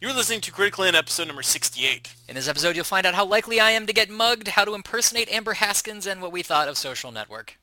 You're listening to Critical In episode number 68. In this episode, you'll find out how likely I am to get mugged, how to impersonate Amber Haskins, and what we thought of Social Network.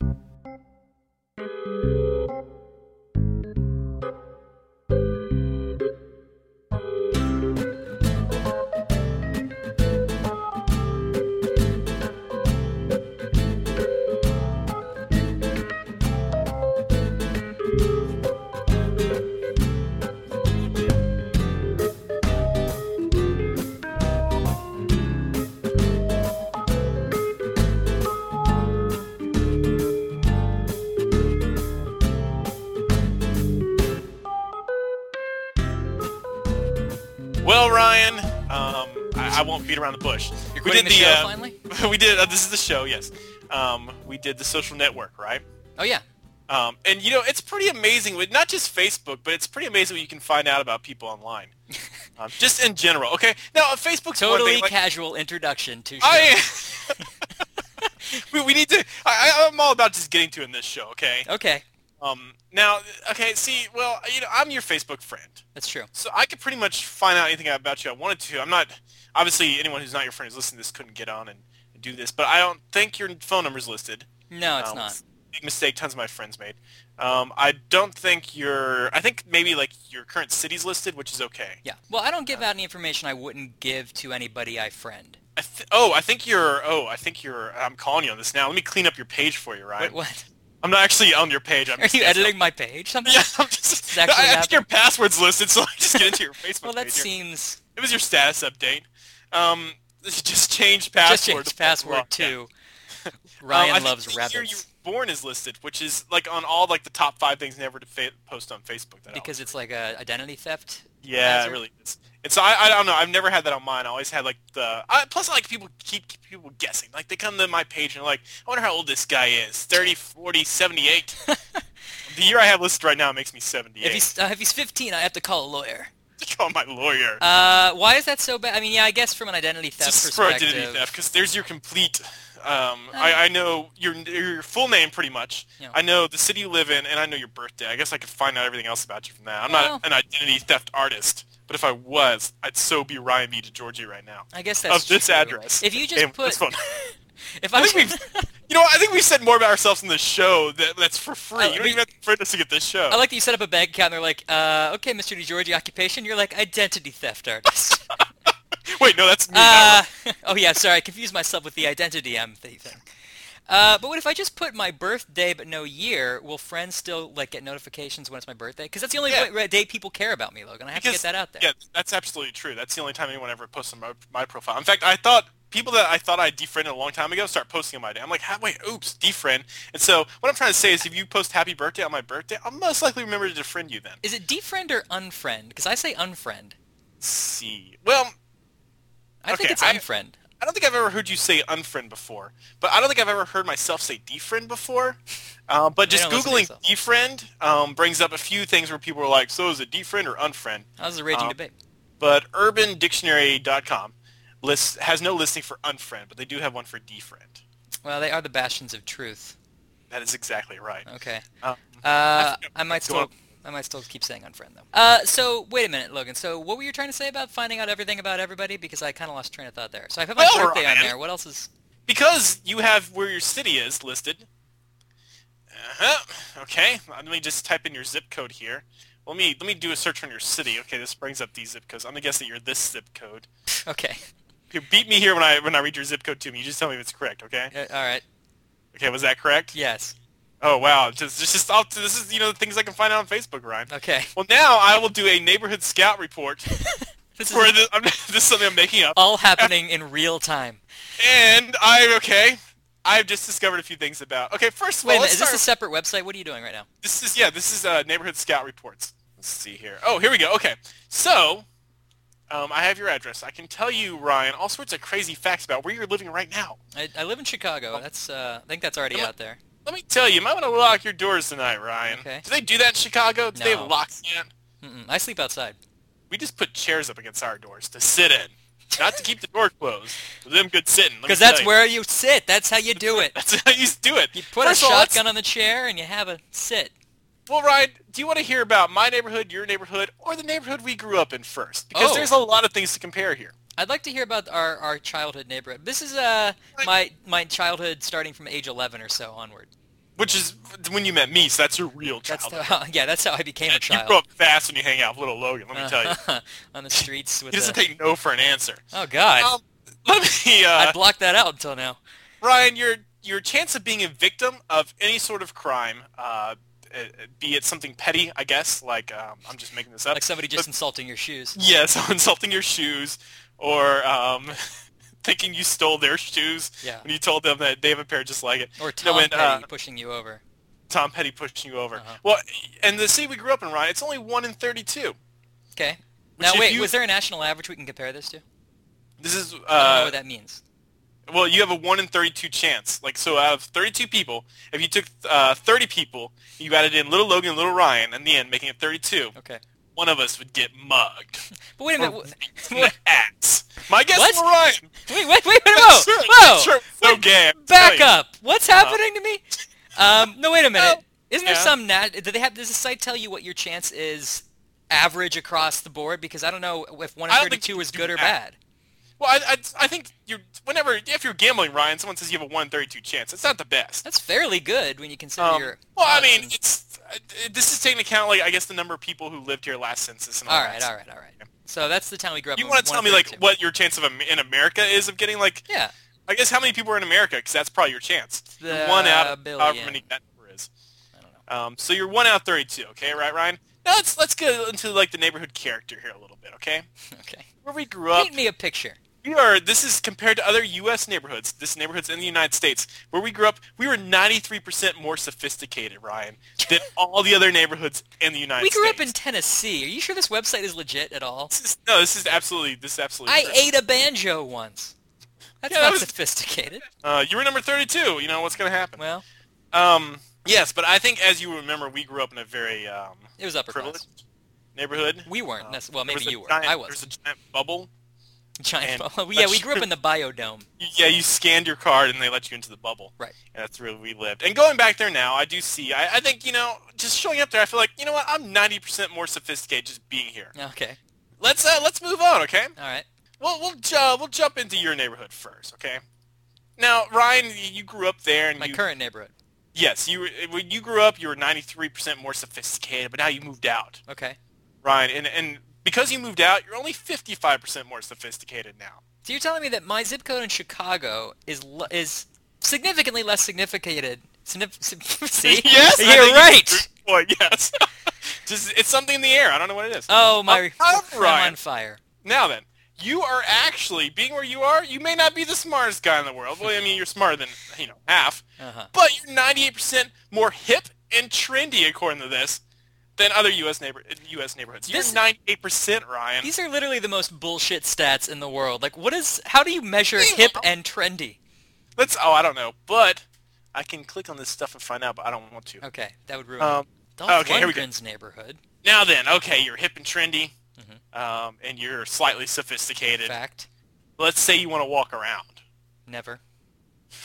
Won't beat around the bush. You're we did the show, uh, finally? we did. Uh, this is the show. Yes. Um, we did the social network, right? Oh, yeah. Um, and you know, it's pretty amazing with not just Facebook, but it's pretty amazing what you can find out about people online. um, just in general. Okay. Now, uh, Facebook's Totally thing. Like, casual introduction to show. I. we, we need to. I, I'm all about just getting to in this show. Okay. Okay, Um. Now, okay. See, well, you know, I'm your Facebook friend. that's true. So I could pretty much find out anything about you I wanted to. I'm not obviously anyone who's not your friend who's listening to this couldn't get on and, do this, but I don't think your phone number's listed. No, it's Um, not. Big mistake. Tons of my friends made. Um, I don't think your. I think maybe like your current city's listed, which is okay. Yeah. Well, I don't give out any information I wouldn't give to anybody I friend. I th- oh, I think you're. Oh, I think you're. I'm calling you on this now. Let me clean up your page for you, right? Wait, what? I'm not actually on your page. I'm Are just you editing my page? Something? Yeah, I'm just. I, think your password's listed, so I just get into your Facebook Well, that page. seems... It was your status update. Um, just change Just password. to blah, password blah. Yeah. to Um, Ryan I think loves year rabbits. you were born is listed, which is like on all like the top five things never to fa- post on Facebook. That Because it's like a identity theft. yeah, hazard? it really is. And so I, I don't know. I've never had that on mine. I always had like the. I, plus, I like people keep, keep people guessing. Like they come to my page and they're like, I wonder how old this guy is. 30, 40, 78. the year I have listed right now makes me 78. If he's uh, if he's 15, I have to call a lawyer. Call my lawyer. Uh, why is that so bad? I mean, yeah, I guess from an identity theft just for identity theft, because there's your complete. Um, I, I know your your full name pretty much. Yeah. I know the city you live in, and I know your birthday. I guess I could find out everything else about you from that. I'm Well- not an identity theft artist, but if I was, I'd so be Ryan B to Georgie right now. I guess that's of this true. address. If you just and put, if I I, think we've, you know, I think we've said more about ourselves in this show that that's for free. Oh, you don't we- even have to us to get this show. I like that you set up a bank account. and They're like, uh, okay, Mr. DiGiorgi, occupation. You're like identity theft artist. Wait, no, that's me. uh, oh yeah, sorry, I confused myself with the identity I'm thieving. Uh, but what if I just put my birthday but no year? Will friends still like get notifications when it's my birthday? Because that's the only Yeah. way, day people care about me, Logan. I have to get that out there. Yeah, that's absolutely true. That's the only time anyone ever posts on my, my profile. In fact, I thought people that I thought I defriended a long time ago start posting on my day. I'm like, "Ha- wait, oops, defriend. And so what I'm trying to say is, if you post happy birthday on my birthday, I'll most likely remember to defriend you then. Is it defriend or unfriend? Because I say unfriend. Let's see, well, I think it's unfriend. I don't think I've ever heard you say unfriend before, but I don't think I've ever heard myself say defriend before. Uh, but just don't listen to googling defriend um, brings up a few things where people are like, so is it defriend or unfriend? That was a raging Um, debate. But UrbanDictionary.com lists has no listing for unfriend, but they do have one for defriend. Well, they are the bastions of truth. That is exactly right. Okay. Um, Uh, I might Go still. I might still keep saying unfriend though. Uh, so wait a minute, Logan. So what were you trying to say about finding out everything about everybody? Because I kind of lost train of thought there. So I put my Well, birthday on there. What else is? because you have where your city is listed. Uh-huh. Okay, let me just type in your zip code here. Let me let me do a search on your city. Okay, this brings up these zip codes. I'm gonna guess that you're this zip code. Okay. You beat me here when I when I read your zip code to me. You just tell me if it's correct. Okay. Uh, all right. Okay, was that correct? Yes. Oh wow, just just just I'll, this is you know the things I can find out on Facebook, Ryan. Okay. Well, now I will do a neighborhood scout report This for is this. I'm, this is something I'm making up. all happening in real time. And I okay. I've just discovered a few things about. Okay, first of Wait a all, minute. let's Is this a separate website? What are you doing right now? This is yeah. This is uh, neighborhood scout reports. Let's see here. Oh, here we go. Okay, so um, I have your address. I can tell you, Ryan, all sorts of crazy facts about where you're living right now. I, I live in Chicago. That's uh, I think that's already out there. Let me tell you, you might want to lock your doors tonight, Ryan. Okay. Do they do that in Chicago? Do they No. have locks yet? Mm-mm. I sleep outside. We just put chairs up against our doors to sit in, not to keep the door closed. Them good sitting. Because that's you. where you sit. That's how you do it. That's how you do it. You put First a of all, let's- shotgun on the chair and you have a sit. Well, Ryan, do you want to hear about my neighborhood, your neighborhood, or the neighborhood we grew up in first? Because Oh. there's a lot of things to compare here. I'd like to hear about our, our childhood neighborhood. This is uh my my childhood starting from age 11 or so onward. Which is when you met me, so that's your real That's childhood. yeah, that's how I became a child. you grow up fast when you hang out with little Logan, let me tell you. on the streets with He doesn't the... take no for an answer. Oh God, Um, let me, I uh, blocked that out until now. Ryan, your your chance of being a victim of any sort of crime, uh, be it something petty, I guess, like um, I'm just making this up. Like somebody just insulting your shoes. Yes, insulting your shoes, or um, thinking you stole their shoes Yeah. when you told them that they have a pair just like it. Or No, Tom when, Petty uh, pushing you over. Tom Petty pushing you over. Uh-huh. Well, and the city we grew up in, Ryan, it's only one in 32. Okay. Now wait, you- was there a national average we can compare this to? This is I don't know uh, what that means. well, you have a one in 32 chance. Like so, out of 32 people, if you took uh, 30 people, you added in little Logan, and little Ryan, in the end, making it 32. Okay. One of us would get mugged. But wait a minute. Or wh- in the ass. My guess What? is Ryan. Wait, wait, wait, wait, whoa, Sure, whoa! sure, so Wait, gay. Back up. What's happening to me? Um, no, wait a minute. Isn't there yeah. some nat? Do they have? Does the site tell you what your chance is average across the board? Because I don't know if one in I don't think thirty-two is good or bad. Well, I, I, I think you're whenever if you're gambling, Ryan, someone says you have a one in 32 chance. It's not the best. That's fairly good when you consider Um, your. well, I mean, it's uh, this is taking account like I guess the number of people who lived here last census and all, all right, all right, all right. So that's the town we grew up You want to tell me like 32. what your chance of in America is of getting like Yeah. I guess how many people are in America because that's probably your chance. The one out of billion. however many that number is. I don't know. Um, so you're one out of 32. Okay, right, Ryan? Now let's let's get into like the neighborhood character here a little bit. Okay, Okay. where we grew up. Paint me a picture. We are. This is compared to other U.S. neighborhoods. This neighborhoods in the United States, where we grew up, we were 93% more sophisticated, Ryan, than all the other neighborhoods in the United States. We States. grew up in Tennessee. Are you sure this website is legit at all? This is, no, this is absolutely. This is absolutely. I true. ate a banjo once. That's Yeah, that was- sophisticated. Uh, you were number 32. You know what's gonna happen? Well, Um, yes, but I think as you remember, we grew up in a very um, it was upper class. neighborhood. We weren't. Uh, well, maybe you were. giant- I was. was a giant bubble. Giant. and bubble. yeah, we grew up in the biodome. Yeah, you scanned your card and they let you into the bubble. Right. And that's where we lived. And going back there now, I do see. I, I think you know, just showing up there, I feel like you know what, I'm 90% more sophisticated just being here. Okay. Let's uh, let's move on, okay? All right. We'll we'll ju- we'll jump into your neighborhood first, okay? Now, Ryan, you grew up there, and My you current neighborhood. yes, you were- when you grew up, you were 93% more sophisticated, but now you moved out, Okay. Ryan, and and because you moved out, you're only 55% more sophisticated now. So you're telling me that my zip code in Chicago is is significantly less. Signif- see? yes, You're right. Boy, yes. Just it's something in the air. I don't know what it is. Oh, my I'm Ryan. on fire. Now then, you are actually being where you are. You may not be the smartest guy in the world. Well, I mean, you're smarter than you know half, Uh-huh. but you're 98% more hip and trendy according to this than other U.S. neighbor U.S. neighborhoods. You're This- 98%, Ryan. These are literally the most bullshit stats in the world. Like, what is? How do you measure hip and trendy? Let's. Oh, I don't know, but I can click on this stuff and find out, but I don't want to. Okay, that would ruin Um, Dolph okay, here we go. Lundgren's neighborhood. now then, okay, you're hip and trendy, Mhm. um, and you're slightly sophisticated. Fact. Let's say you want to walk around. Never.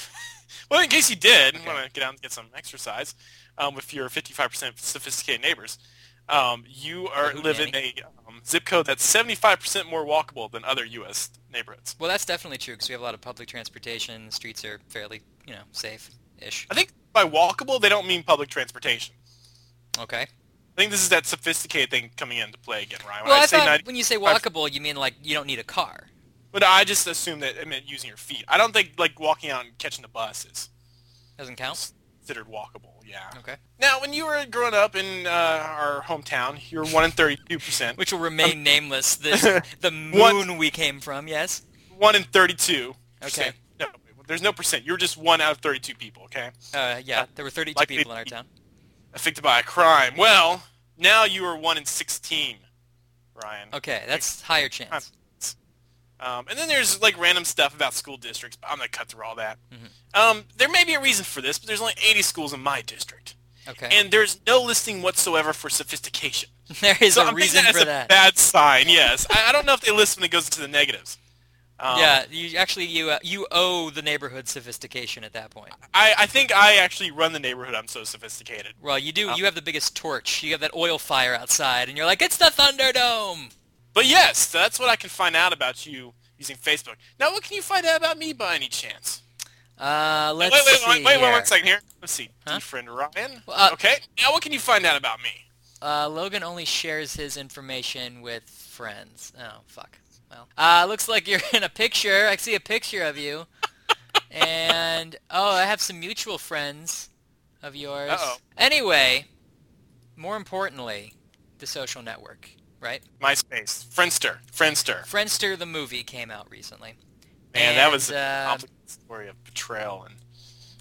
Well, in case you did Okay. want to get out and get some exercise um, with your 55% sophisticated neighbors, um, you are live in a um, zip code that's 75% more walkable than other U.S. neighborhoods. Well, that's definitely true because we have a lot of public transportation. The streets are fairly, you know, safe-ish. I think by walkable, they don't mean public transportation. Okay. I think this is that sophisticated thing coming into play again, Ryan. When Well, I, I, say thought 90, when you say walkable, you mean like you don't need a car. but I just assume that it meant using your feet. I don't think like walking out and catching the bus is Doesn't count. considered walkable. Yeah. Okay. Now, when you were growing up in uh, our hometown, you were one in 32 percent. Which will remain nameless. The the moon we came from. Yes. one in 32. Okay. No, there's no percent. You're just one out of 32 people, okay? Uh, yeah. There were 32 Like people in our town. Affected by a crime. Well, now you are one in 16, Ryan. Okay, that's higher chance. Um, and then there's like random stuff about school districts, but I'm gonna cut through all that. Mhm. Um, there may be a reason for this, but there's only 80 schools in my district, Okay. and there's no listing whatsoever for sophistication. there is so a I'm reason that's for that. bad sign. Yes, I, I don't know if they list when it goes into the negatives. Um, yeah, you actually you uh, you owe the neighborhood sophistication at that point. I, I think I actually run the neighborhood. I'm so sophisticated. Well, you do. Um, you have the biggest torch. You have that oil fire outside, and you're like, "It's the Thunderdome." But yes, that's what I can find out about you using Facebook. Now, what can you find out about me by any chance? Uh, let's wait, wait, see wait, wait, wait, here. one second here. Let's see. Huh? Friend Ryan. Well, uh, okay. Now, what can you find out about me? Uh, Logan only shares his information with friends. Oh, fuck. Well, uh, looks like you're in a picture. I see a picture of you. and, oh, I have some mutual friends of yours. Uh-oh. Anyway, more importantly, the social network, right? MySpace. Friendster. Friendster. Friendster, the movie, came out recently. Man, that was And, a uh, complicated story of betrayal and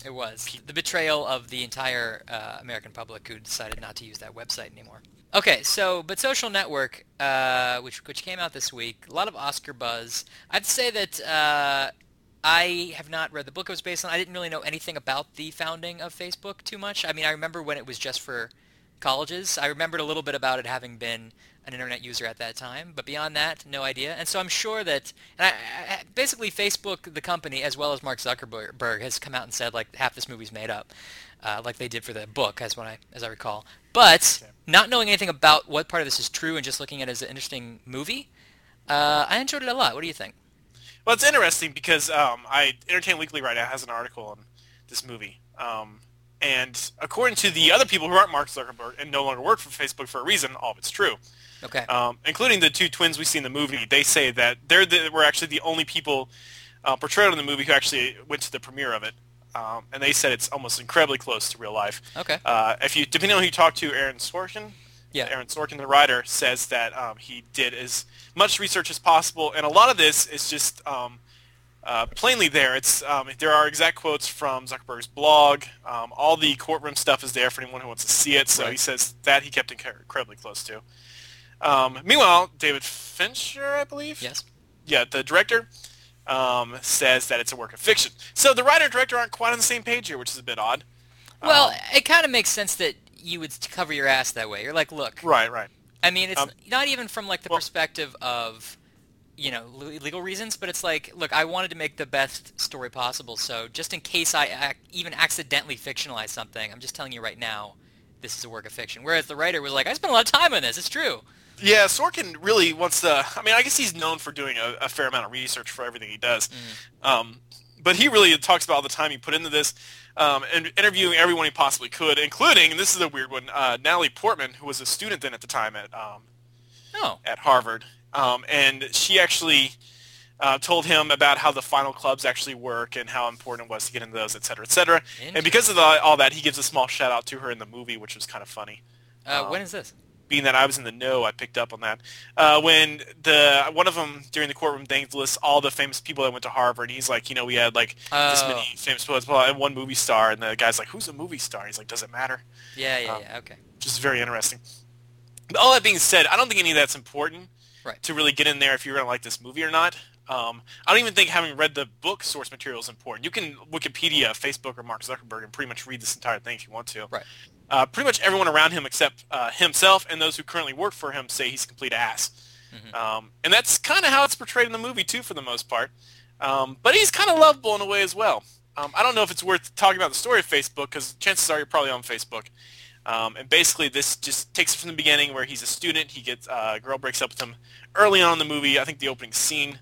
It was the betrayal of the entire uh, American public who decided not to use that website anymore. Okay, so but Social Network, uh, which which came out this week, a lot of Oscar buzz. I'd say that uh, I have not read the book it was based on. I didn't really know anything about the founding of Facebook too much. I mean, I remember when it was just for colleges. I remembered a little bit about it having been an internet user at that time, but beyond that, no idea. And so I'm sure that, and I, I, basically Facebook, the company, as well as Mark Zuckerberg, has come out and said like half this movie's made up, uh, like they did for the book, as when I as I recall. But not knowing anything about what part of this is true and just looking at it as an interesting movie, uh, I enjoyed it a lot. What do you think? Well, it's interesting because um, I Entertainment Weekly right now has an article on this movie, um, and according to the other people who aren't Mark Zuckerberg and no longer work for Facebook for a reason, all of it's true, Okay. um, including the two twins we see in the movie. They say that they're the, were actually the only people uh, portrayed in the movie who actually went to the premiere of it, um, and they said it's almost incredibly close to real life. Okay. Uh, if you depending on who you talk to, Aaron Sorkin, Yeah. Aaron Sorkin, the writer, says that um, he did as much research as possible, and a lot of this is just um, uh, plainly there. It's um, there are exact quotes from Zuckerberg's blog. Um, all the courtroom stuff is there for anyone who wants to see it. So Right. he says that he kept incredibly close to. Um, meanwhile, David Fincher, I believe, yes. yeah, the director, um, says that it's a work of fiction. So the writer and director aren't quite on the same page here, which is a bit odd. Well, Um, it kind of makes sense that you would cover your ass that way. You're like, look, right, right. I mean, it's Um, not even from like the well- perspective of, you know, legal reasons, but it's like, look, I wanted to make the best story possible, so just in case I ac- even accidentally fictionalize something, I'm just telling you right now, this is a work of fiction. Whereas the writer was like, I spent a lot of time on this. It's true. Yeah, Sorkin really wants to. I mean, I guess he's known for doing a, a fair amount of research for everything he does. Um, but he really talks about all the time he put into this um, and interviewing everyone he possibly could, including, and this is a weird one, uh, Natalie Portman, who was a student then at the time at um, Oh, at Harvard, um, and she actually uh, told him about how the final clubs actually work and how important it was to get into those, et cetera, et cetera. And because of the, all that, he gives a small shout out to her in the movie, which was kind of funny. uh, um, when is this? being that I was in the know, I picked up on that. Uh, when the one of them during the courtroom thing lists all the famous people that went to Harvard, and he's like, you know, we had like this Oh. many famous people, blah, and one movie star, and the guy's like, who's a movie star? He's like, does it matter? Yeah, yeah, um, yeah. Okay. Which is very interesting. All that being said, I don't think any of that's important Right. to really get in there if you're going to like this movie or not. Um, I don't even think having read the book source material is important. You can Wikipedia, Facebook, or Mark Zuckerberg and pretty much read this entire thing if you want to. Right. Uh, pretty much everyone around him except uh, himself and those who currently work for him say he's a complete ass. Mhm. Um, and that's kind of how it's portrayed in the movie too, for the most part. Um, but he's kind of lovable in a way as well. Um, I don't know if it's worth talking about the story of Facebook because chances are you're probably on Facebook. Um, and basically, this just takes it from the beginning where he's a student. He gets uh, a girl breaks up with him early on in the movie. I think the opening scene,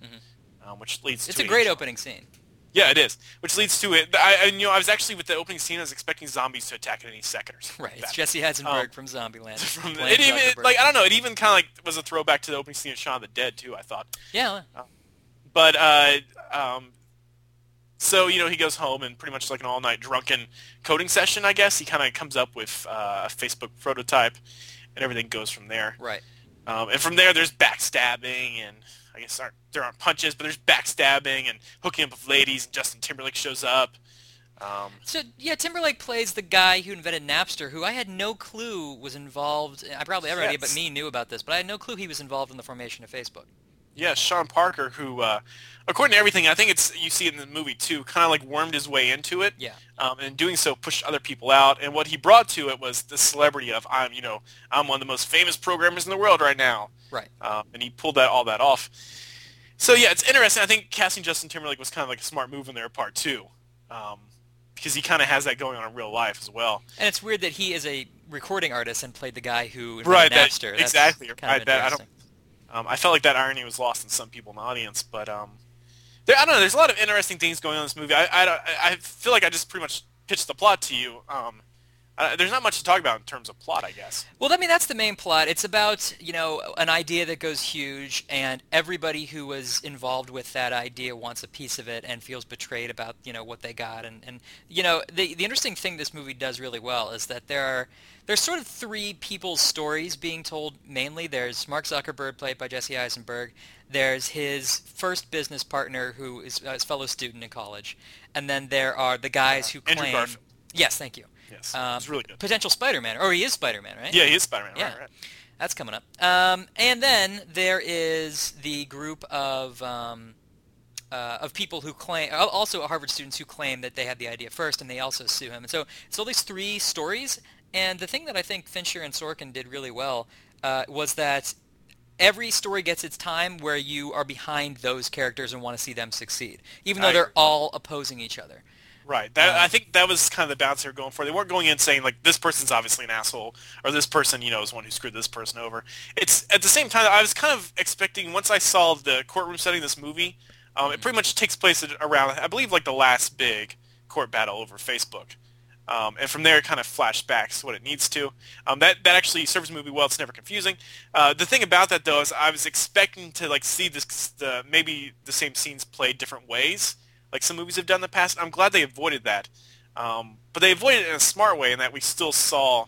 um, which leads It's to a great opening scene. Yeah, it is. Which leads to it. I, I you know I was actually with the opening scene. I was expecting zombies to attack at any second or something. Right. like It's. Jesse Eisenberg Um, from Zombieland. From the, it even Zuckerberg. like I don't know. It even kind of like was a throwback to the opening scene of Shaun of the Dead too. I thought. yeah. But uh, um, so you know he goes home and pretty much like an all night drunken coding session. I guess he kind of comes up with uh, a Facebook prototype, and everything goes from there. Right. Um, and from there, there's backstabbing, and I guess aren't, there aren't punches, but there's backstabbing and hooking up with ladies. And Justin Timberlake shows up. Um, So yeah, Timberlake plays the guy who invented Napster, who I had no clue was involved. I probably everybody Yes. but me knew about this, but I had no clue he was involved in the formation of Facebook. Yeah, Sean Parker, who, uh, according to everything, I think it's you see it in the movie too, kind of like wormed his way into it. Yeah. Um, and in doing so, pushed other people out. And what he brought to it was the celebrity of I'm, you know, I'm one of the most famous programmers in the world right now. Right. Um, and he pulled that all that off. So yeah, it's interesting. I think casting Justin Timberlake was kind of like a smart move on their part too, um, because he kind of has that going on in real life as well. And it's weird that he is a recording artist and played the guy who Right, Napster. That's exactly. Right, that- I don't-. Um, I felt like that irony was lost in some people in the audience, but um, there, I don't know. There's a lot of interesting things going on in this movie. I, I, I feel like I just pretty much pitched the plot to you. Um, uh, there's not much to talk about in terms of plot, I guess. Well, I mean, that's the main plot. It's about, you know, an idea that goes huge, and everybody who was involved with that idea wants a piece of it and feels betrayed about, you know, what they got. And, and you know, the, the interesting thing this movie does really well is that there are there's sort of three people's stories being told mainly. There's Mark Zuckerberg, played by Jesse Eisenberg. There's his first business partner, who is uh, his fellow student in college. And then there are the guys who claim. Andrew. Garfield. Yes, thank you. Yes, Um, it's really good. Potential Spider-Man, or he is Spider-Man, right? Yeah, he is Spider-Man. Yeah. Right, right. That's coming up. Um, and then there is the group of um, uh, of people who claim, also Harvard students who claim that they had the idea first, and they also sue him. And so it's all these three stories. And the thing that I think Fincher and Sorkin did really well uh, was that every story gets its time where you are behind those characters and want to see them succeed, even though I they're all opposing each other. Right. That, Um, I think that was kind of the balance they were going for. They weren't going in saying like this person's obviously an asshole or this person, you know, is one who screwed this person over. It's at the same time I was kind of expecting once I saw the courtroom setting this movie, um, it pretty much takes place around I believe like the last big court battle over Facebook. Um, and from there, it kind of flashbacks what it needs to. Um, that that actually serves the movie well. It's never confusing. Uh, the thing about that though is I was expecting to like see this the maybe the same scenes played different ways, like some movies have done in the past. I'm glad they avoided that, um, but they avoided it in a smart way in that we still saw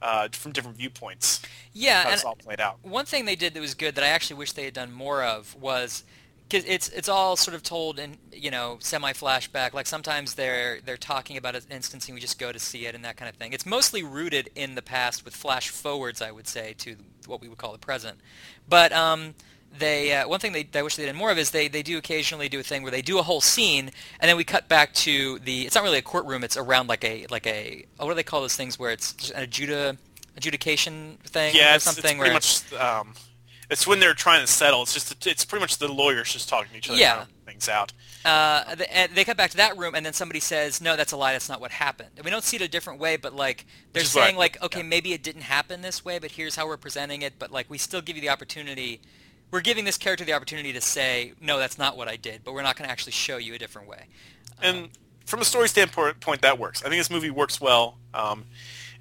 uh, from different viewpoints Yeah, and all played out. one thing they did that was good that I actually wish they had done more of was because it's it's all sort of told in you know semi flashback. Like sometimes they're they're talking about an instance and we just go to see it and that kind of thing. It's mostly rooted in the past with flash forwards, I would say, to what we would call the present. But um, they uh, one thing they I wish they did more of is they they do occasionally do a thing where they do a whole scene and then we cut back to the it's not really a courtroom it's around like a like a what do they call those things where it's just an adjudication thing Yeah, or it's, it's something pretty where much. Um, it's when they're trying to settle. It's just it's pretty much the lawyers just talking to each other, Yeah. things out. Uh, th- and they cut back to that room, and then somebody says, "No, that's a lie. That's not what happened." And we don't see it a different way, but like they're I saying, like, okay, yeah. maybe it didn't happen this way, but here's how we're presenting it. But like, we still give you the opportunity. We're giving this character the opportunity to say, "No, that's not what I did," but we're not going to actually show you a different way. and from a story standpoint, point that works. I think this movie works well. Um,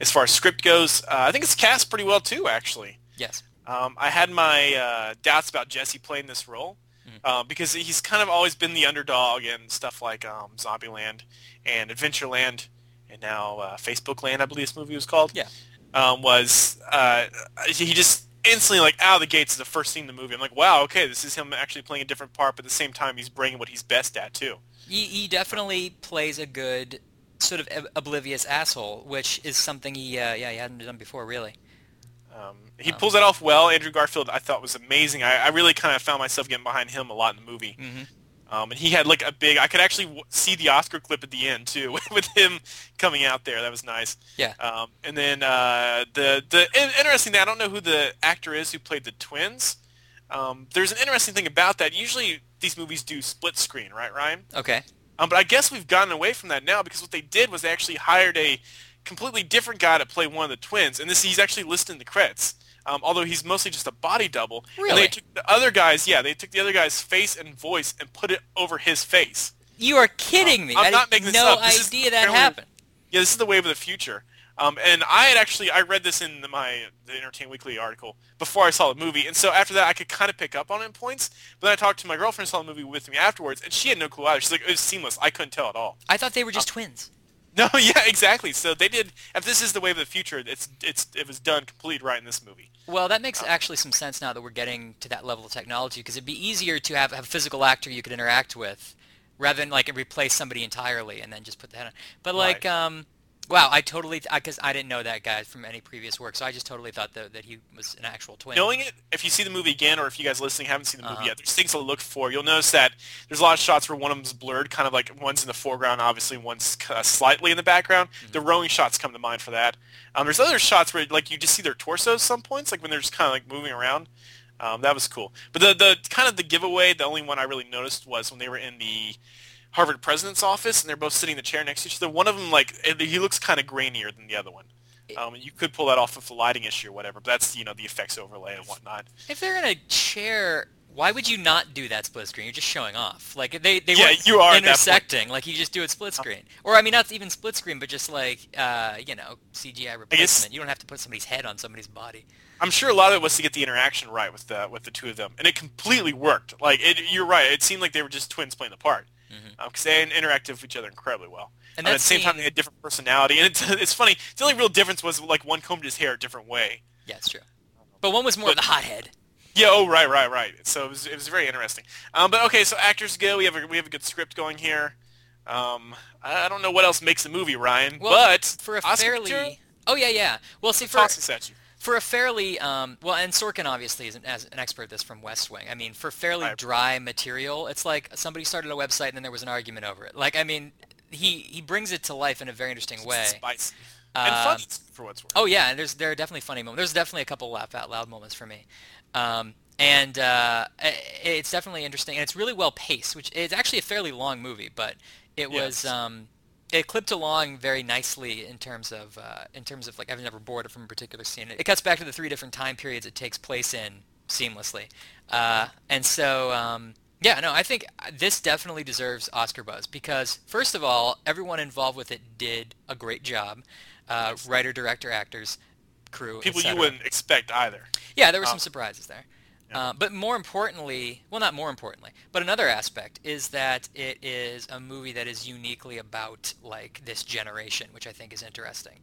as far as script goes, uh, I think it's cast pretty well too. Actually, Yes. Um, I had my uh, doubts about Jesse playing this role uh, because he's kind of always been the underdog in stuff like um, Zombieland and Adventureland, and now uh, Facebook Land, I believe this movie was called. Yeah. um, was uh, he just instantly like out of the gates is the first scene in the movie. I'm like, wow, okay, this is him actually playing a different part, but at the same time he's bringing what he's best at too. He, he definitely plays a good sort of ob- oblivious asshole, which is something he uh, yeah he hadn't done before really. Um, he Oh. pulls that off well. Andrew Garfield, I thought was amazing. I, I really kind of found myself getting behind him a lot in the movie. Mhm. Um, and he had like a big. I could actually w- see the Oscar clip at the end too, with him coming out there. That was nice. Yeah. Um, and then uh, the the in- interesting thing, I don't know who the actor is who played the twins. Um, there's an interesting thing about that. Usually these movies do split screen, right, Ryan? Okay. Um, but I guess we've gotten away from that now because what they did was they actually hired a completely different guy to play one of the twins, and this he's actually listed in the credits. Um, although he's mostly just a body double. And Really? they took the other guy's, yeah, they took the other guy's face and voice and put it over his face. You are kidding me. I'm I not making this no up. Is idea that happened. Yeah, this is the wave of the future. Um, and I had actually I read this in my the Entertain Weekly article before I saw the movie, and so after that I could kind of pick up on it in points. But then I talked to my girlfriend who saw the movie with me afterwards, and she had no clue either. She's like, it was seamless. I couldn't tell at all. I thought they were just twins. No, yeah, exactly. So they did. If this is the wave of the future, it's it's it was done complete right in this movie. Well, that makes actually some sense now that we're getting to that level of technology because it'd be easier to have, have a physical actor you could interact with rather than like replace somebody entirely and then just put the head on. But like, Right. um, wow, I totally, because I, didn't know that guy from any previous work, so I just totally thought that, that he was an actual twin. Knowing it, if you see the movie again, or if you guys listening haven't seen the movie Uh-huh. yet, there's things to look for. You'll notice that there's a lot of shots where one of them's blurred, kind of like one's in the foreground, obviously, one's uh, slightly in the background. Mm-hmm. The rowing shots come to mind for that. Um, there's other shots where like you just see their torsos at some points, like when they're just kind of like moving around. Um, that was cool. But the the kind of the giveaway, the only one I really noticed was when they were in the Harvard president's office and they're both sitting in the chair next to each other. One of them like he looks kind of grainier than the other one. Um, you could pull that off with the lighting issue or whatever, but that's you know the effects overlay and whatnot. If they're in a chair, why would you not do that split screen? You're just showing off. Like they they Yeah, you are at that point. intersecting. Like you just do it split screen, or I mean not even split screen, but just like uh, you know CGI replacement. You don't have to put somebody's head on somebody's body. I'm sure a lot of it was to get the interaction right with the with the two of them, and it completely worked. Like it, you're right. It seemed like they were just twins playing the part because they interacted with each other incredibly well. Mm-hmm. And Um, at the same time, they had different personality, and it's it's funny. The only real difference was like one combed his hair a different way. Yeah, it's true. But one was more of the hothead. Yeah. Oh, right, right, right. So it was it was very interesting. Um, but okay, so actors go. We have a we have a good script going here. Um, I don't know what else makes a movie, Ryan. Well, but for a Oscar fairly oh yeah yeah. Well, see for toss this at you. For a fairly um, well, and Sorkin obviously is an, as an expert at this from West Wing. I mean, for fairly dry material, it's like somebody started a website and then there was an argument over it. Like I mean, he he brings it to life in a very interesting way. Spicy and Um, funny for what's worth. Oh yeah, and there's there are definitely funny moments. There's definitely a couple laugh out loud moments for me, um, and uh, it's definitely interesting and it's really well paced. Which it's actually a fairly long movie, but it was Yes. um, it clipped along very nicely in terms of uh, in terms of like I've never bored from a particular scene. It cuts back to the three different time periods it takes place in seamlessly, uh, and so. Um, yeah, no, I think this definitely deserves Oscar buzz because, first of all, everyone involved with it did a great job. Uh, writer, director, actors, crew, People you wouldn't expect either. Yeah, there were Um, some surprises there. Uh, but more importantly, well, not more importantly, but another aspect is that it is a movie that is uniquely about like this generation, which I think is interesting.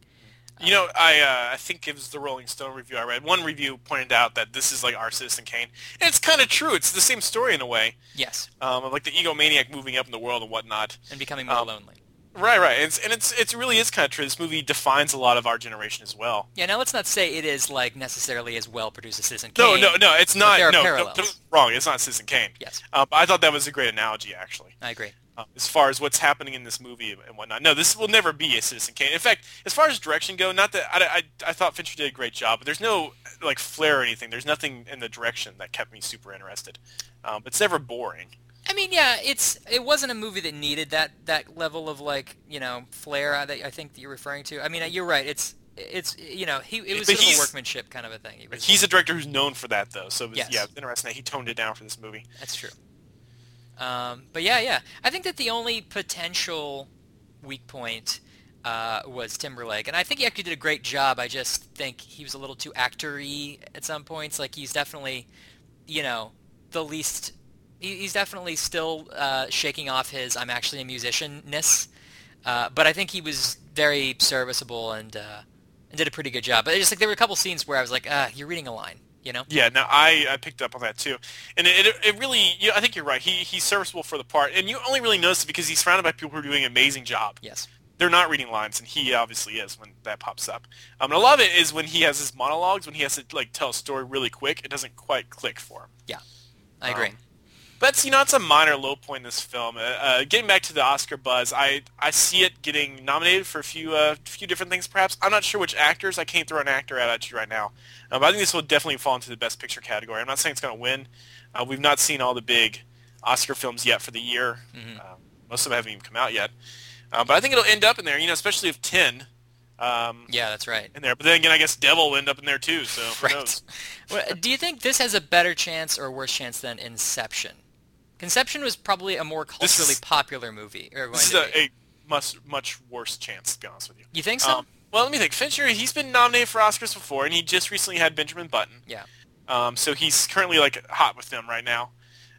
You know, I uh, I think it was the Rolling Stone review I read. One review pointed out that this is like our Citizen Kane, and it's kind of true. It's the same story in a way, Yes, um, of like the egomaniac moving up in the world and whatnot. and becoming more Um, lonely. Right, right, and it's, and it's it really is kind of true. This movie defines a lot of our generation as well. Yeah, now let's not say it is like necessarily as well produced as Citizen Kane. no, no, no. it's not. there are no, parallels. wrong. It's not Citizen Kane. Yes, Um, but I thought that was a great analogy, actually, I agree. uh, as far as what's happening in this movie and whatnot. No, this will never be a Citizen Kane. In fact, as far as direction go, not that I, I, I thought Fincher did a great job, but there's no like flair or anything. There's nothing in the direction that kept me super interested. Um, it's never boring. I mean, yeah, it's it wasn't a movie that needed that that level of like you know flair uh, that I think that you're referring to. I mean, uh, you're right. It's it's you know he it was But sort of a workmanship kind of a thing. He He's a director who's known for that, though. So it was, Yes. yeah, it's interesting that he toned it down for this movie. That's true. Um, but yeah, yeah. I think that the only potential weak point uh, was Timberlake, and I think he actually did a great job. I just think he was a little too actory at some points. Like he's definitely, you know, the least. He- He's definitely still uh, shaking off his "I'm actually a musician"ness, uh, but I think he was very serviceable and uh, and did a pretty good job. But it's just like there were a couple scenes where I was like, ah, you're reading a line, you know? Yeah, no, I, I picked up on that too, and it, it, it really, yeah, I think you're right. He he's serviceable for the part, and you only really notice it because he's surrounded by people who are doing an amazing job. Yes. They're not reading lines, and he obviously is when that pops up. Um, and a lot of it is when he has his monologues, when he has to like tell a story really quick. It doesn't quite click for him. Yeah, I agree. Um, But you know, it's a minor low point in this film. Uh, uh, getting back to the Oscar buzz, I I see it getting nominated for a few uh, few different things. Perhaps I'm not sure which actors. I can't throw an actor out at you right now. Uh, but I think this will definitely fall into the Best Picture category. I'm not saying it's going to win. Uh, we've not seen all the big Oscar films yet for the year. Mhm. Uh, most of them haven't even come out yet. Uh, but I think it'll end up in there. You know, especially if Ten. Um, yeah, that's right. in there, but then again, I guess Devil will end up in there too. So who Right. knows? Do you think this has a better chance or worse chance than Inception? Inception was probably a more culturally is- popular movie. This is a, a much much worse chance, to be honest with you. you think so? Um, well, let me think. Fincher, he's been nominated for Oscars before, and he just recently had Benjamin Button. Yeah. Um, so he's currently like hot with them right now.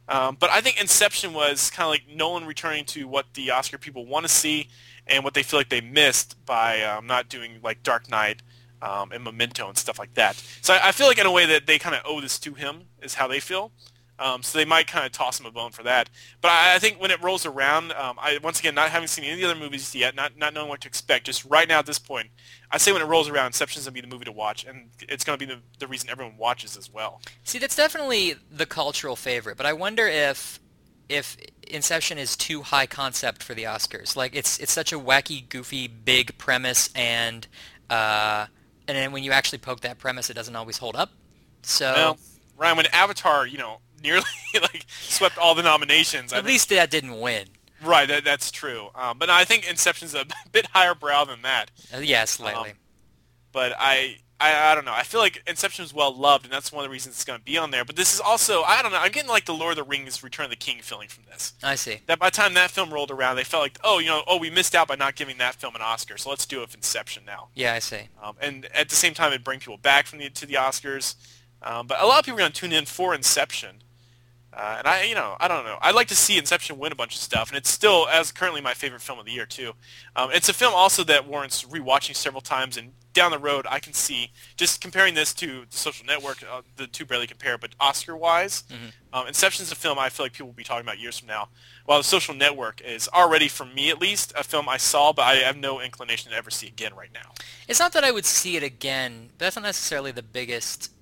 Um, but I think Inception was kind of like Nolan returning to what the Oscar people want to see and what they feel like they missed by um, not doing like Dark Knight um, and Memento and stuff like that. So I, I feel like in a way that they kind of owe this to him is how they feel. Um, so they might kind of toss him a bone for that. But I, I think when it rolls around, um, I once again not having seen any of the other movies yet, not not knowing what to expect, just right now at this point, I say when it rolls around, Inception's gonna be the movie to watch, and it's gonna be the, the reason everyone watches as well. See, that's definitely the cultural favorite, but I wonder if if Inception is too high concept for the Oscars. Like it's it's such a wacky, goofy, big premise, and uh, and then when you actually poke that premise, it doesn't always hold up. So Well, Ryan, when Avatar, you know, nearly like swept all the nominations. I At think- least that didn't win. right, that, that's true. Um, but I think Inception's a bit higher brow than that. Uh, yeah, slightly. Um, But I, I, I don't know. I feel like Inception is well loved, and that's one of the reasons it's going to be on there. But this is also, I don't know. I'm getting like the Lord of the Rings: Return of the King feeling from this. I see. That by the time that film rolled around, they felt like, oh, you know, oh, we missed out by not giving that film an Oscar, so let's do it with Inception now. Yeah, I see. Um, and at the same time, it bring people back from the to the Oscars. Um, but a lot of people are going to tune in for Inception. Uh, and I, you know, I don't know. I'd like to see Inception win a bunch of stuff, and it's still, as currently, my favorite film of the year too. Um, it's a film also that warrants rewatching several times, and down the road, I can see just comparing this to The Social Network. Uh, the two barely compare, but Oscar-wise, um, Inception's a film I feel like people will be talking about years from now. While The Social Network is already, for me at least, a film I saw, but I have no inclination to ever see again right now. It's not that I would see it again, but that's not necessarily the biggest,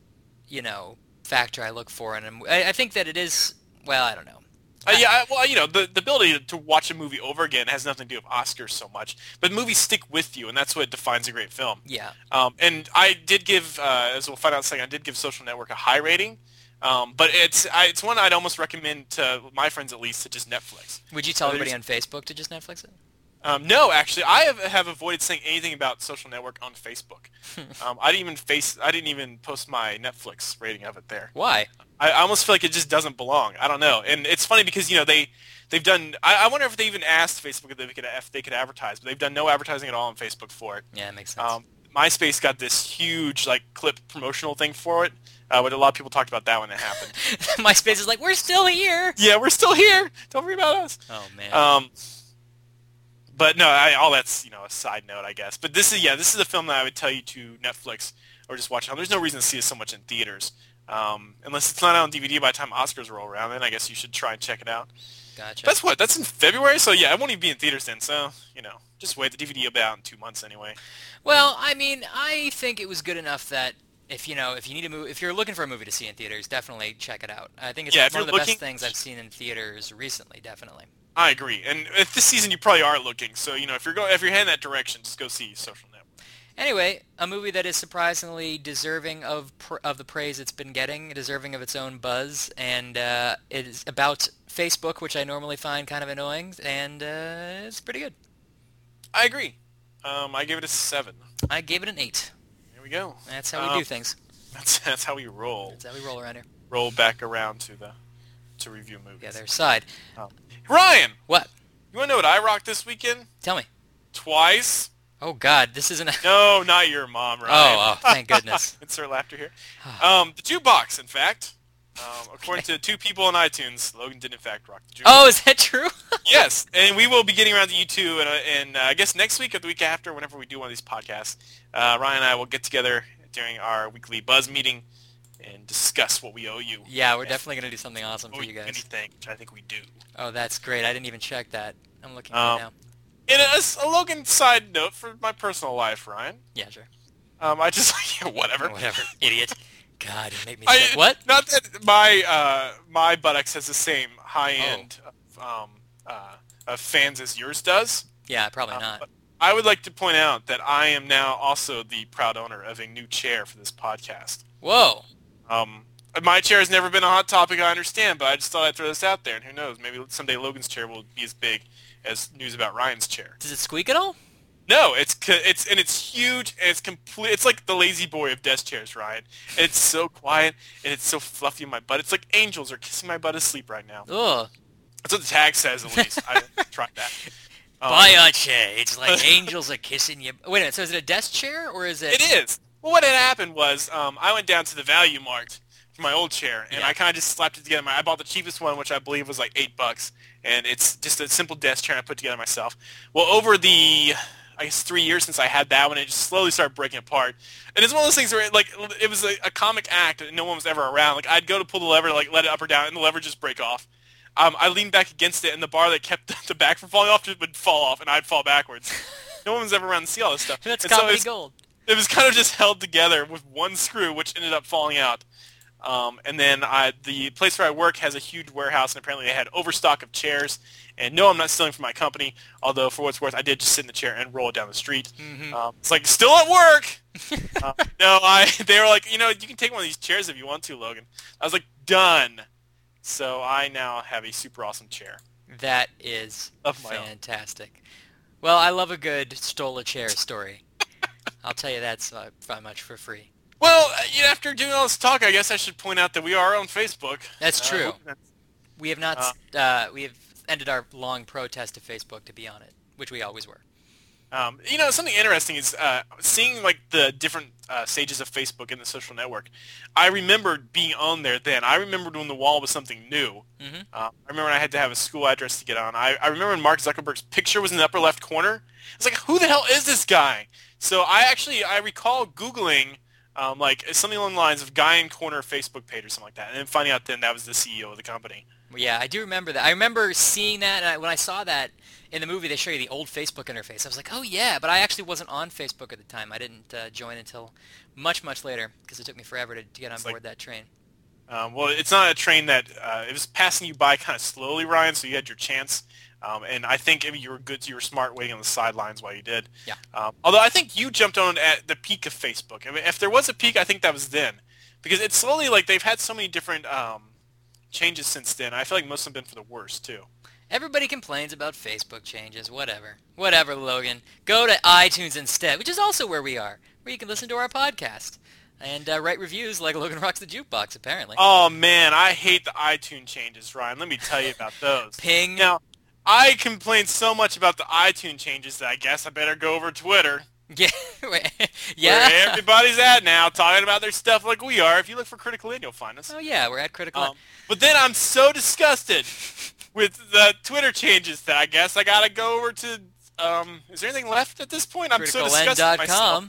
you know, factor I look for and I, I think that it is. Well, I don't know. Uh, yeah, I, well, you know, the, the ability to watch a movie over again has nothing to do with Oscars so much, but movies stick with you, and that's what defines a great film. Yeah. Um, and I did give, uh, as we'll find out in a second, I did give Social Network a high rating, um, but it's I, it's one I'd almost recommend to my friends at least to just Netflix. Would you tell Uh, everybody on Facebook to just Netflix it? Um, no, actually, I have, have avoided saying anything about Social Network on Facebook. um, I didn't even face, I didn't even post my Netflix rating of it there. Why? I, I almost feel like it just doesn't belong. I don't know, and it's funny because you know they they've done. I, I wonder if they even asked Facebook if they could if they could advertise, but they've done no advertising at all on Facebook for it. Yeah, it makes sense. Um, MySpace got this huge like clip promotional thing for it, uh, but a lot of people talked about that when it happened. MySpace is like, we're still here. yeah, we're still here. Don't worry about us. Oh man. But no, I, all that's you know a side note, I guess. But this is yeah, this is a film that I would tell you to Netflix or just watch it. There's no reason to see it so much in theaters, um, unless it's not out on DVD by the time Oscars roll around. Then I guess you should try and check it out. gotcha. That's what that's in February, so yeah, it won't even be in theaters then. So you know, just wait. The DVD will be out in two months anyway. Well, I mean, I think it was good enough that if you know, if you need a movie, if you're looking for a movie to see in theaters, definitely check it out. I think it's Yeah, one of the looking- best things I've seen in theaters recently. Definitely. I agree. And if this season you probably are looking, so you know if you're going if you're heading that direction, just go see Social Network. Anyway, a movie that is surprisingly deserving of pr- of the praise it's been getting, deserving of its own buzz, and uh, it is about Facebook, which I normally find kind of annoying, and uh, it's pretty good. I agree. Um, I give it a seven. I gave it an eight. There we go. That's how we Um, do things. That's that's how we roll. That's how we roll around here. Roll back around to the to review movies. The other side. Ryan, What? you want to know what I rocked this weekend? Tell me. Twice? Oh God, this isn't. A- No, not your mom, Ryan. Oh, oh, thank goodness. Insert laughter here. Um, the jukebox, in fact. Um, according to two people on iTunes, Logan did in fact rock the jukebox. oh, is that true? yes, and we will be getting around to you too, and, uh, and uh, I guess next week or the week after, whenever we do one of these podcasts, uh, Ryan and I will get together during our weekly buzz meeting and discuss what we owe you. yeah, we're definitely gonna do something awesome for you guys. anything, which I think we do. Oh, that's great. I didn't even check that. I'm looking Um, right now. And a, a Logan side note for my personal life, Ryan. Yeah, sure. Um, I just whatever. Whatever, idiot. God, you make me I. What? Not that my uh, my buttocks has the same high end of, um, uh, of fans as yours does. Yeah, probably Uh, not. I would like to point out that I am now also the proud owner of a new chair for this podcast. Whoa. Um, my chair has never been a hot topic, I understand, but I just thought I'd throw this out there, and who knows, maybe someday Logan's chair will be as big as news about Ryan's chair. Does it squeak at all? No, it's it's and it's huge and it's complete. It's like the La-Z-Boy of desk chairs, Ryan. And It's so quiet and it's so fluffy in my butt. It's like angels are kissing my butt asleep right now. Ugh. That's what the tag says at least. I tried that. Um, Buy a chair. It's like angels are kissing you. Wait a minute. So is it a desk chair or is it? It is. Well, what had happened was um, I went down to the Value Mart for my old chair, and Yeah. I kind of just slapped it together. I bought the cheapest one, which I believe was like eight bucks, and it's just a simple desk chair I put together myself. Well, over the I guess three years since I had that one, it just slowly started breaking apart. And it's one of those things where like it was a, a comic act, and no one was ever around. Like I'd go to pull the lever, like let it up or down, and the lever just break off. Um, I leaned back against it, and the bar that kept the back from falling off just would fall off, and I'd fall backwards. no one was ever around to see all this stuff. That's And so comedy gold. It was kind of just held together with one screw, which ended up falling out. Um, and then I, the place where I work has a huge warehouse, and apparently they had overstock of chairs. And no, I'm not stealing from my company. Although for what's worth, I did just sit in the chair and roll it down the street. Mhm. Um, it's like still at work. uh, no, I. They were like, you know, you can take one of these chairs if you want to, Logan. I was like, done. So I now have a super awesome chair. That is my own. fantastic. Well, I love a good stole a chair story. I'll tell you that's uh, very much for free. Well, uh, you know, after doing all this talk, I guess I should point out that we are on Facebook. That's Uh, true. that's- We have not. s- Uh, we have ended our long protest to Facebook to be on it, which we always were. Um, you know, something interesting is uh, seeing like the different uh, stages of Facebook and the social network. I remembered being on there then. I remembered when the wall was something new. Mhm. Uh, I remember when I had to have a school address to get on. I, I remember when Mark Zuckerberg's picture was in the upper left corner. It's like, who the hell is this guy? So I actually I recall Googling um, like something along the lines of guy in corner Facebook page or something like that, and then finding out then that was the CEO of the company. Yeah, I do remember that. I remember seeing that, and I, when I saw that in the movie, they show you the old Facebook interface. I was like, oh yeah, but I actually wasn't on Facebook at the time. I didn't uh, join until much, much later because it took me forever to, to get on It's like- board that train. Um, well, it's not a train that uh, it was passing you by kind of slowly, Ryan. So you had your chance, um, and I think if you were good, you were smart waiting on the sidelines while you did. Yeah. Um, although I think you jumped on at the peak of Facebook. I mean, if there was a peak, I think that was then, because it's slowly like they've had so many different um, changes since then. I feel like most of them have been for the worse too. Everybody complains about Facebook changes. Whatever. Whatever, Logan. Go to iTunes instead, which is also where we are, where you can listen to our podcast and uh, write reviews like Logan Rocks the Jukebox, apparently. Oh man, I hate the iTunes changes, Ryan. Let me tell you about those. Ping. Now, I complain so much about the iTunes changes that I guess I better go over Twitter. Yeah. where everybody's at now, talking about their stuff like we are. If you look for Critical In, you'll find us. Oh yeah, we're at Critical. Um, but then I'm so disgusted with the Twitter changes that I guess I gotta go over to. Um, is there anything left at this point? I'm so disgusted with myself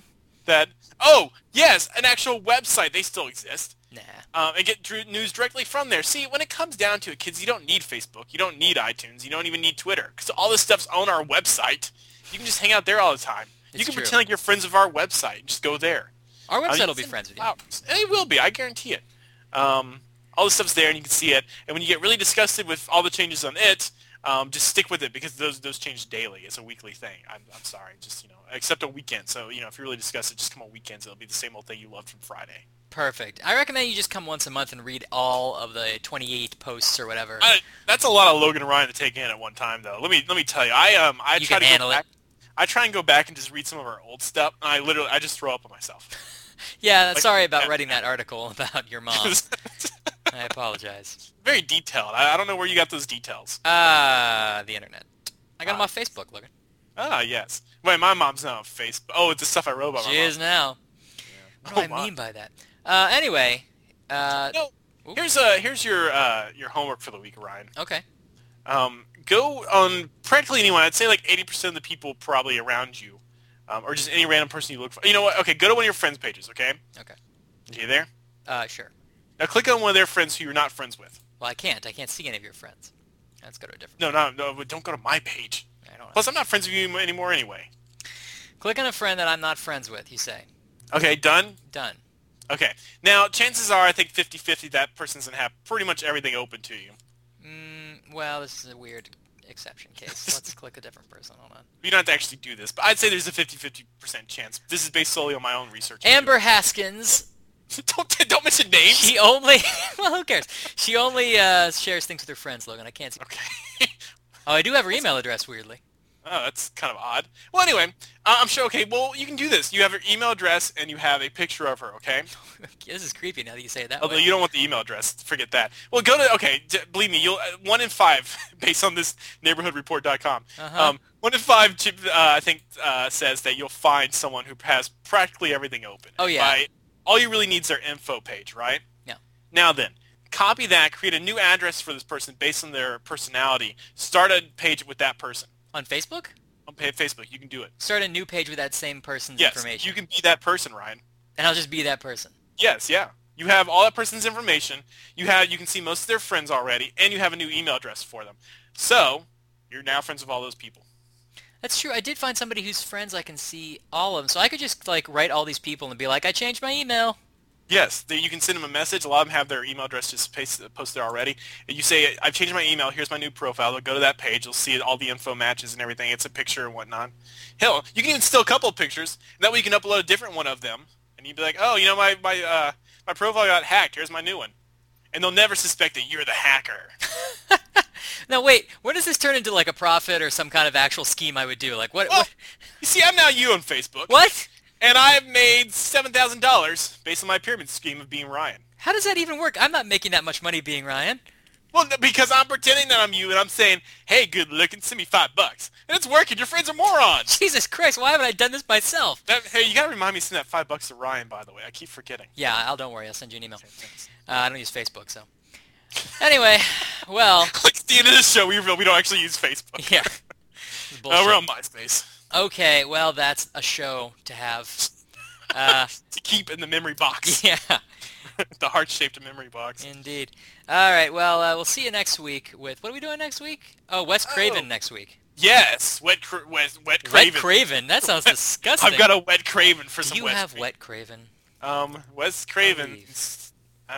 that. Oh yes, an actual website. They still exist. Nah. Um, and get news directly from there. See, when it comes down to it, kids, you don't need Facebook, you don't need iTunes, you don't even need Twitter, because all this stuff's on our website. You can just hang out there all the time. It's you can true. pretend like you're friends of our website. Just go there. Our Uh, website can will be friends with you. And it will be. I guarantee it. Um, all the stuff's there, and you can see it. And when you get really disgusted with all the changes on it, um, just stick with it because those those change daily. It's a weekly thing. I'm, I'm sorry, just you know, except on weekends. So you know, if you're really disgusted, just come on weekends. It'll be the same old thing you loved from Friday. Perfect. I recommend you just come once a month and read all of the 28 posts or whatever. I, that's a lot of Logan and Ryan to take in at one time, though. Let me let me tell you, I um I You try can to handle go it. back. I try and go back and just read some of our old stuff, and I literally I just throw up on myself. yeah, like- sorry about writing that article about your mom. I apologize. very detailed. I, I don't know where you got those details. Ah, the internet. I got them Ah. off Facebook, Logan. Ah, yes. Wait, my mom's not on Facebook. Oh, it's the stuff I wrote about my She is now. What do Oh, I my. mean by that? Uh, anyway, uh, No, here's uh here's your uh your homework for the week, Ryan. okay. Um, go on practically anyone. I'd say like 80% of the people probably around you, um, or just any random person you look for. You know what? Okay, go to one of your friends' pages. Okay. Okay. Okay, you there? Uh, sure. Now click on one of their friends who you're not friends with. Well, I can't. I can't see any of your friends. Let's go to a different. No, no, no. but Don't go to my page. I don't. Plus, I'm not friends with you anymore anyway. Click on a friend that I'm not friends with. You say. Okay, done. Done. Okay. Now, chances are, I think 50-50 that person's gonna have pretty much everything open to you. Mm, well, this is a weird exception case. Let's click a different person. Hold on. You don't have to actually do this, but I'd say there's a 50-50% chance. This is based solely on my own research. Amber Haskins. don't don't mention names. She only. well, who cares? She only uh, shares things with her friends, Logan. I can't see. Okay. Oh, I do have her email address. Weirdly. Oh, that's kind of odd. Well, anyway, uh, I'm sure. Okay, well, you can do this. You have her email address and you have a picture of her. Okay. this is creepy now that you say it that Although way. you don't want the email address, forget that. Well, go to okay. d- Believe me, you'll uh, one in five based on this neighborhoodreport.com. Uh-huh. Um, one in five, uh, I think, uh, says that you'll find someone who has practically everything open. Oh, yeah. By, all you really need is their info page, right? Yeah. Now then, copy that, create a new address for this person based on their personality. Start a page with that person On Facebook, on Facebook. You can do it. start a new page with that same person's Yes, information, you can be that person, Ryan. and I'll just be that person. Yes, yeah. You have all that person's information. You have you can see most of their friends already, and you have a new email address for them. So you're now friends with all those people. That's true. I did find somebody whose friends I can see all of them, so I could just like write all these people and be like, I changed my email. Yes, you can send them a message. A lot of them have their email address just posted already. And you say, I've changed my email. Here's my new profile. They'll go to that page. You'll see all the info matches and everything. It's a picture and whatnot. Hell, you can even steal a couple of pictures. That way you can upload a different one of them. And you'd be like, oh, you know, my, my, uh, my profile got hacked. Here's my new one. And they'll never suspect that you're the hacker. Now wait, when does this turn into like a profit or some kind of actual scheme I would do? Like what? Well, what? you see, I'm now you on Facebook. what? And I've made $7,000 based on my pyramid scheme of being Ryan. How does that even work? I'm not making that much money being Ryan. Well, because I'm pretending that I'm you, and I'm saying, "Hey, good looking, send me five bucks," and it's working. Your friends are morons. Jesus Christ, why haven't I done this myself? That, hey, you gotta remind me to send that five bucks to Ryan. By the way, I keep forgetting. Yeah, I'll don't worry. I'll send you an email. Uh, I don't use Facebook, so. Anyway, well, like at the end of the show, we reveal we don't actually use Facebook. yeah. Uh, we're on MySpace Okay, well, that's a show to have. Uh, to keep in the memory box, yeah, the heart-shaped memory box. indeed. All right, well, uh, we'll see you next week with what are we doing next week? Oh, Wes Craven Oh. next week. Yes, wet, cra- wet, wet Wet Craven. Craven. That sounds disgusting. I've got a wet Craven for Do some you Wes have Craven. Wet Craven? Um, Wes Craven. Uh,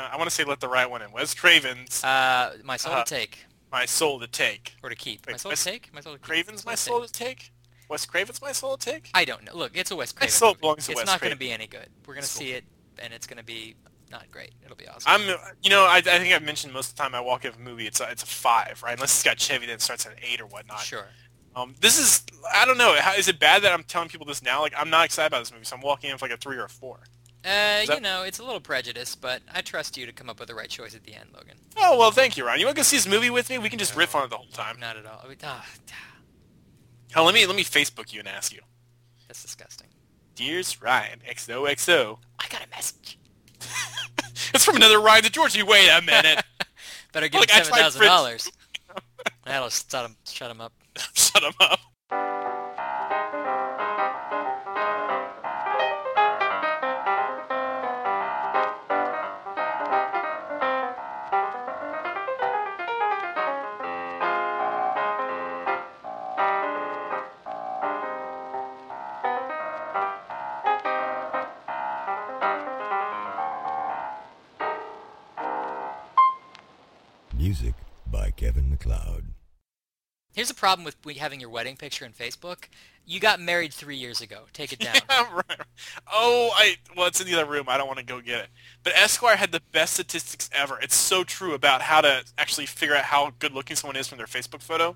I want to say let the right one in. Wes Craven's Uh, my soul Uh, to take my soul to take. or to keep. wait, my soul Wes to take. My soul to keep. Craven's my soul to take. Wes Craven's my soul to take. I don't know. Look, it's a Wes Craven. soul movie. belongs to It's Wes not going to be any good. We're going to see it, and it's going to be not great. It'll be awesome. I'm, you know, I, I think I've mentioned most of the time I walk in a movie, it's a, it's a five, right? Unless it's got Chevy, then it starts at an eight or whatnot. sure. Um, this is, I don't know, is it bad that I'm telling people this now? Like, I'm not excited about this movie, so I'm walking in for like a three or a four. Uh, that- you know, it's a little prejudice, but I trust you to come up with the right choice at the end, Logan. Oh well, thank you, Ryan. You want to go see this movie with me? We can just riff on it the whole time. Not at all. I mean, ah, Hell, let me let me Facebook you and ask you. that's disgusting. Dear's Ryan, XOXO. I got a message. It's from another Ryan to Georgie. Wait a minute. Better give Look, him seven thousand dollars. That'll shut him. Shut him up. Shut him up. Here's the problem with having your wedding picture in Facebook. You got married three years ago. Take it down. Yeah, right. Oh, I well, it's in the other room. I don't want to go get it. But Esquire had the best statistics ever. It's so true about how to actually figure out how good looking someone is from their Facebook photo.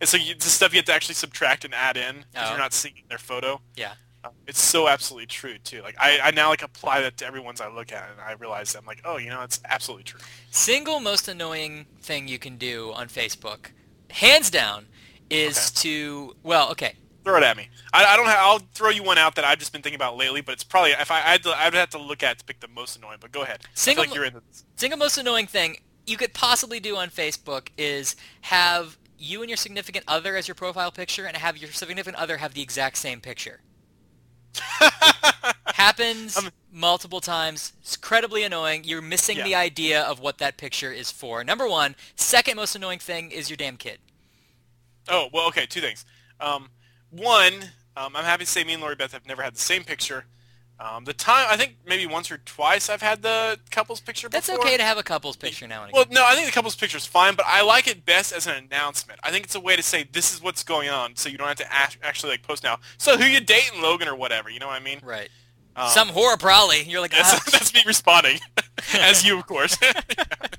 And so you, the stuff you have to actually subtract and add in because Oh. you're not seeing their photo. Yeah. Um, It's so absolutely true too. Like I, I now like apply that to everyone's I look at, and I realize I'm like, oh, you know, it's absolutely true. Single most annoying thing you can do on Facebook, hands down, is to well, okay. Throw it at me. I, I don't. Have, I'll throw you one out that I've just been thinking about lately, but it's probably if I, I had to, I'd have to look at it to pick the most annoying. But go ahead. Single like. Single most annoying thing you could possibly do on Facebook is have you and your significant other as your profile picture and have your significant other have the exact same picture. Happens multiple times. It's incredibly annoying. You're missing Yeah. the idea of what that picture is for. Number one. Second most annoying thing is your damn kid. Oh well, okay. Two things. Um, one, um, I'm happy to say me and Lori Beth have never had the same picture. Um, the time I think maybe once or twice I've had the couples picture. That's before. okay to have a couple's picture now and again. Well, no, I think the couples picture is fine, but I like it best as an announcement. I think it's a way to say this is what's going on, so you don't have to act- actually like post now. So who you dating, Logan, or whatever? You know what I mean? right. Um, Some whore probably. You're like, That's, ah, that's me responding, as you, of course.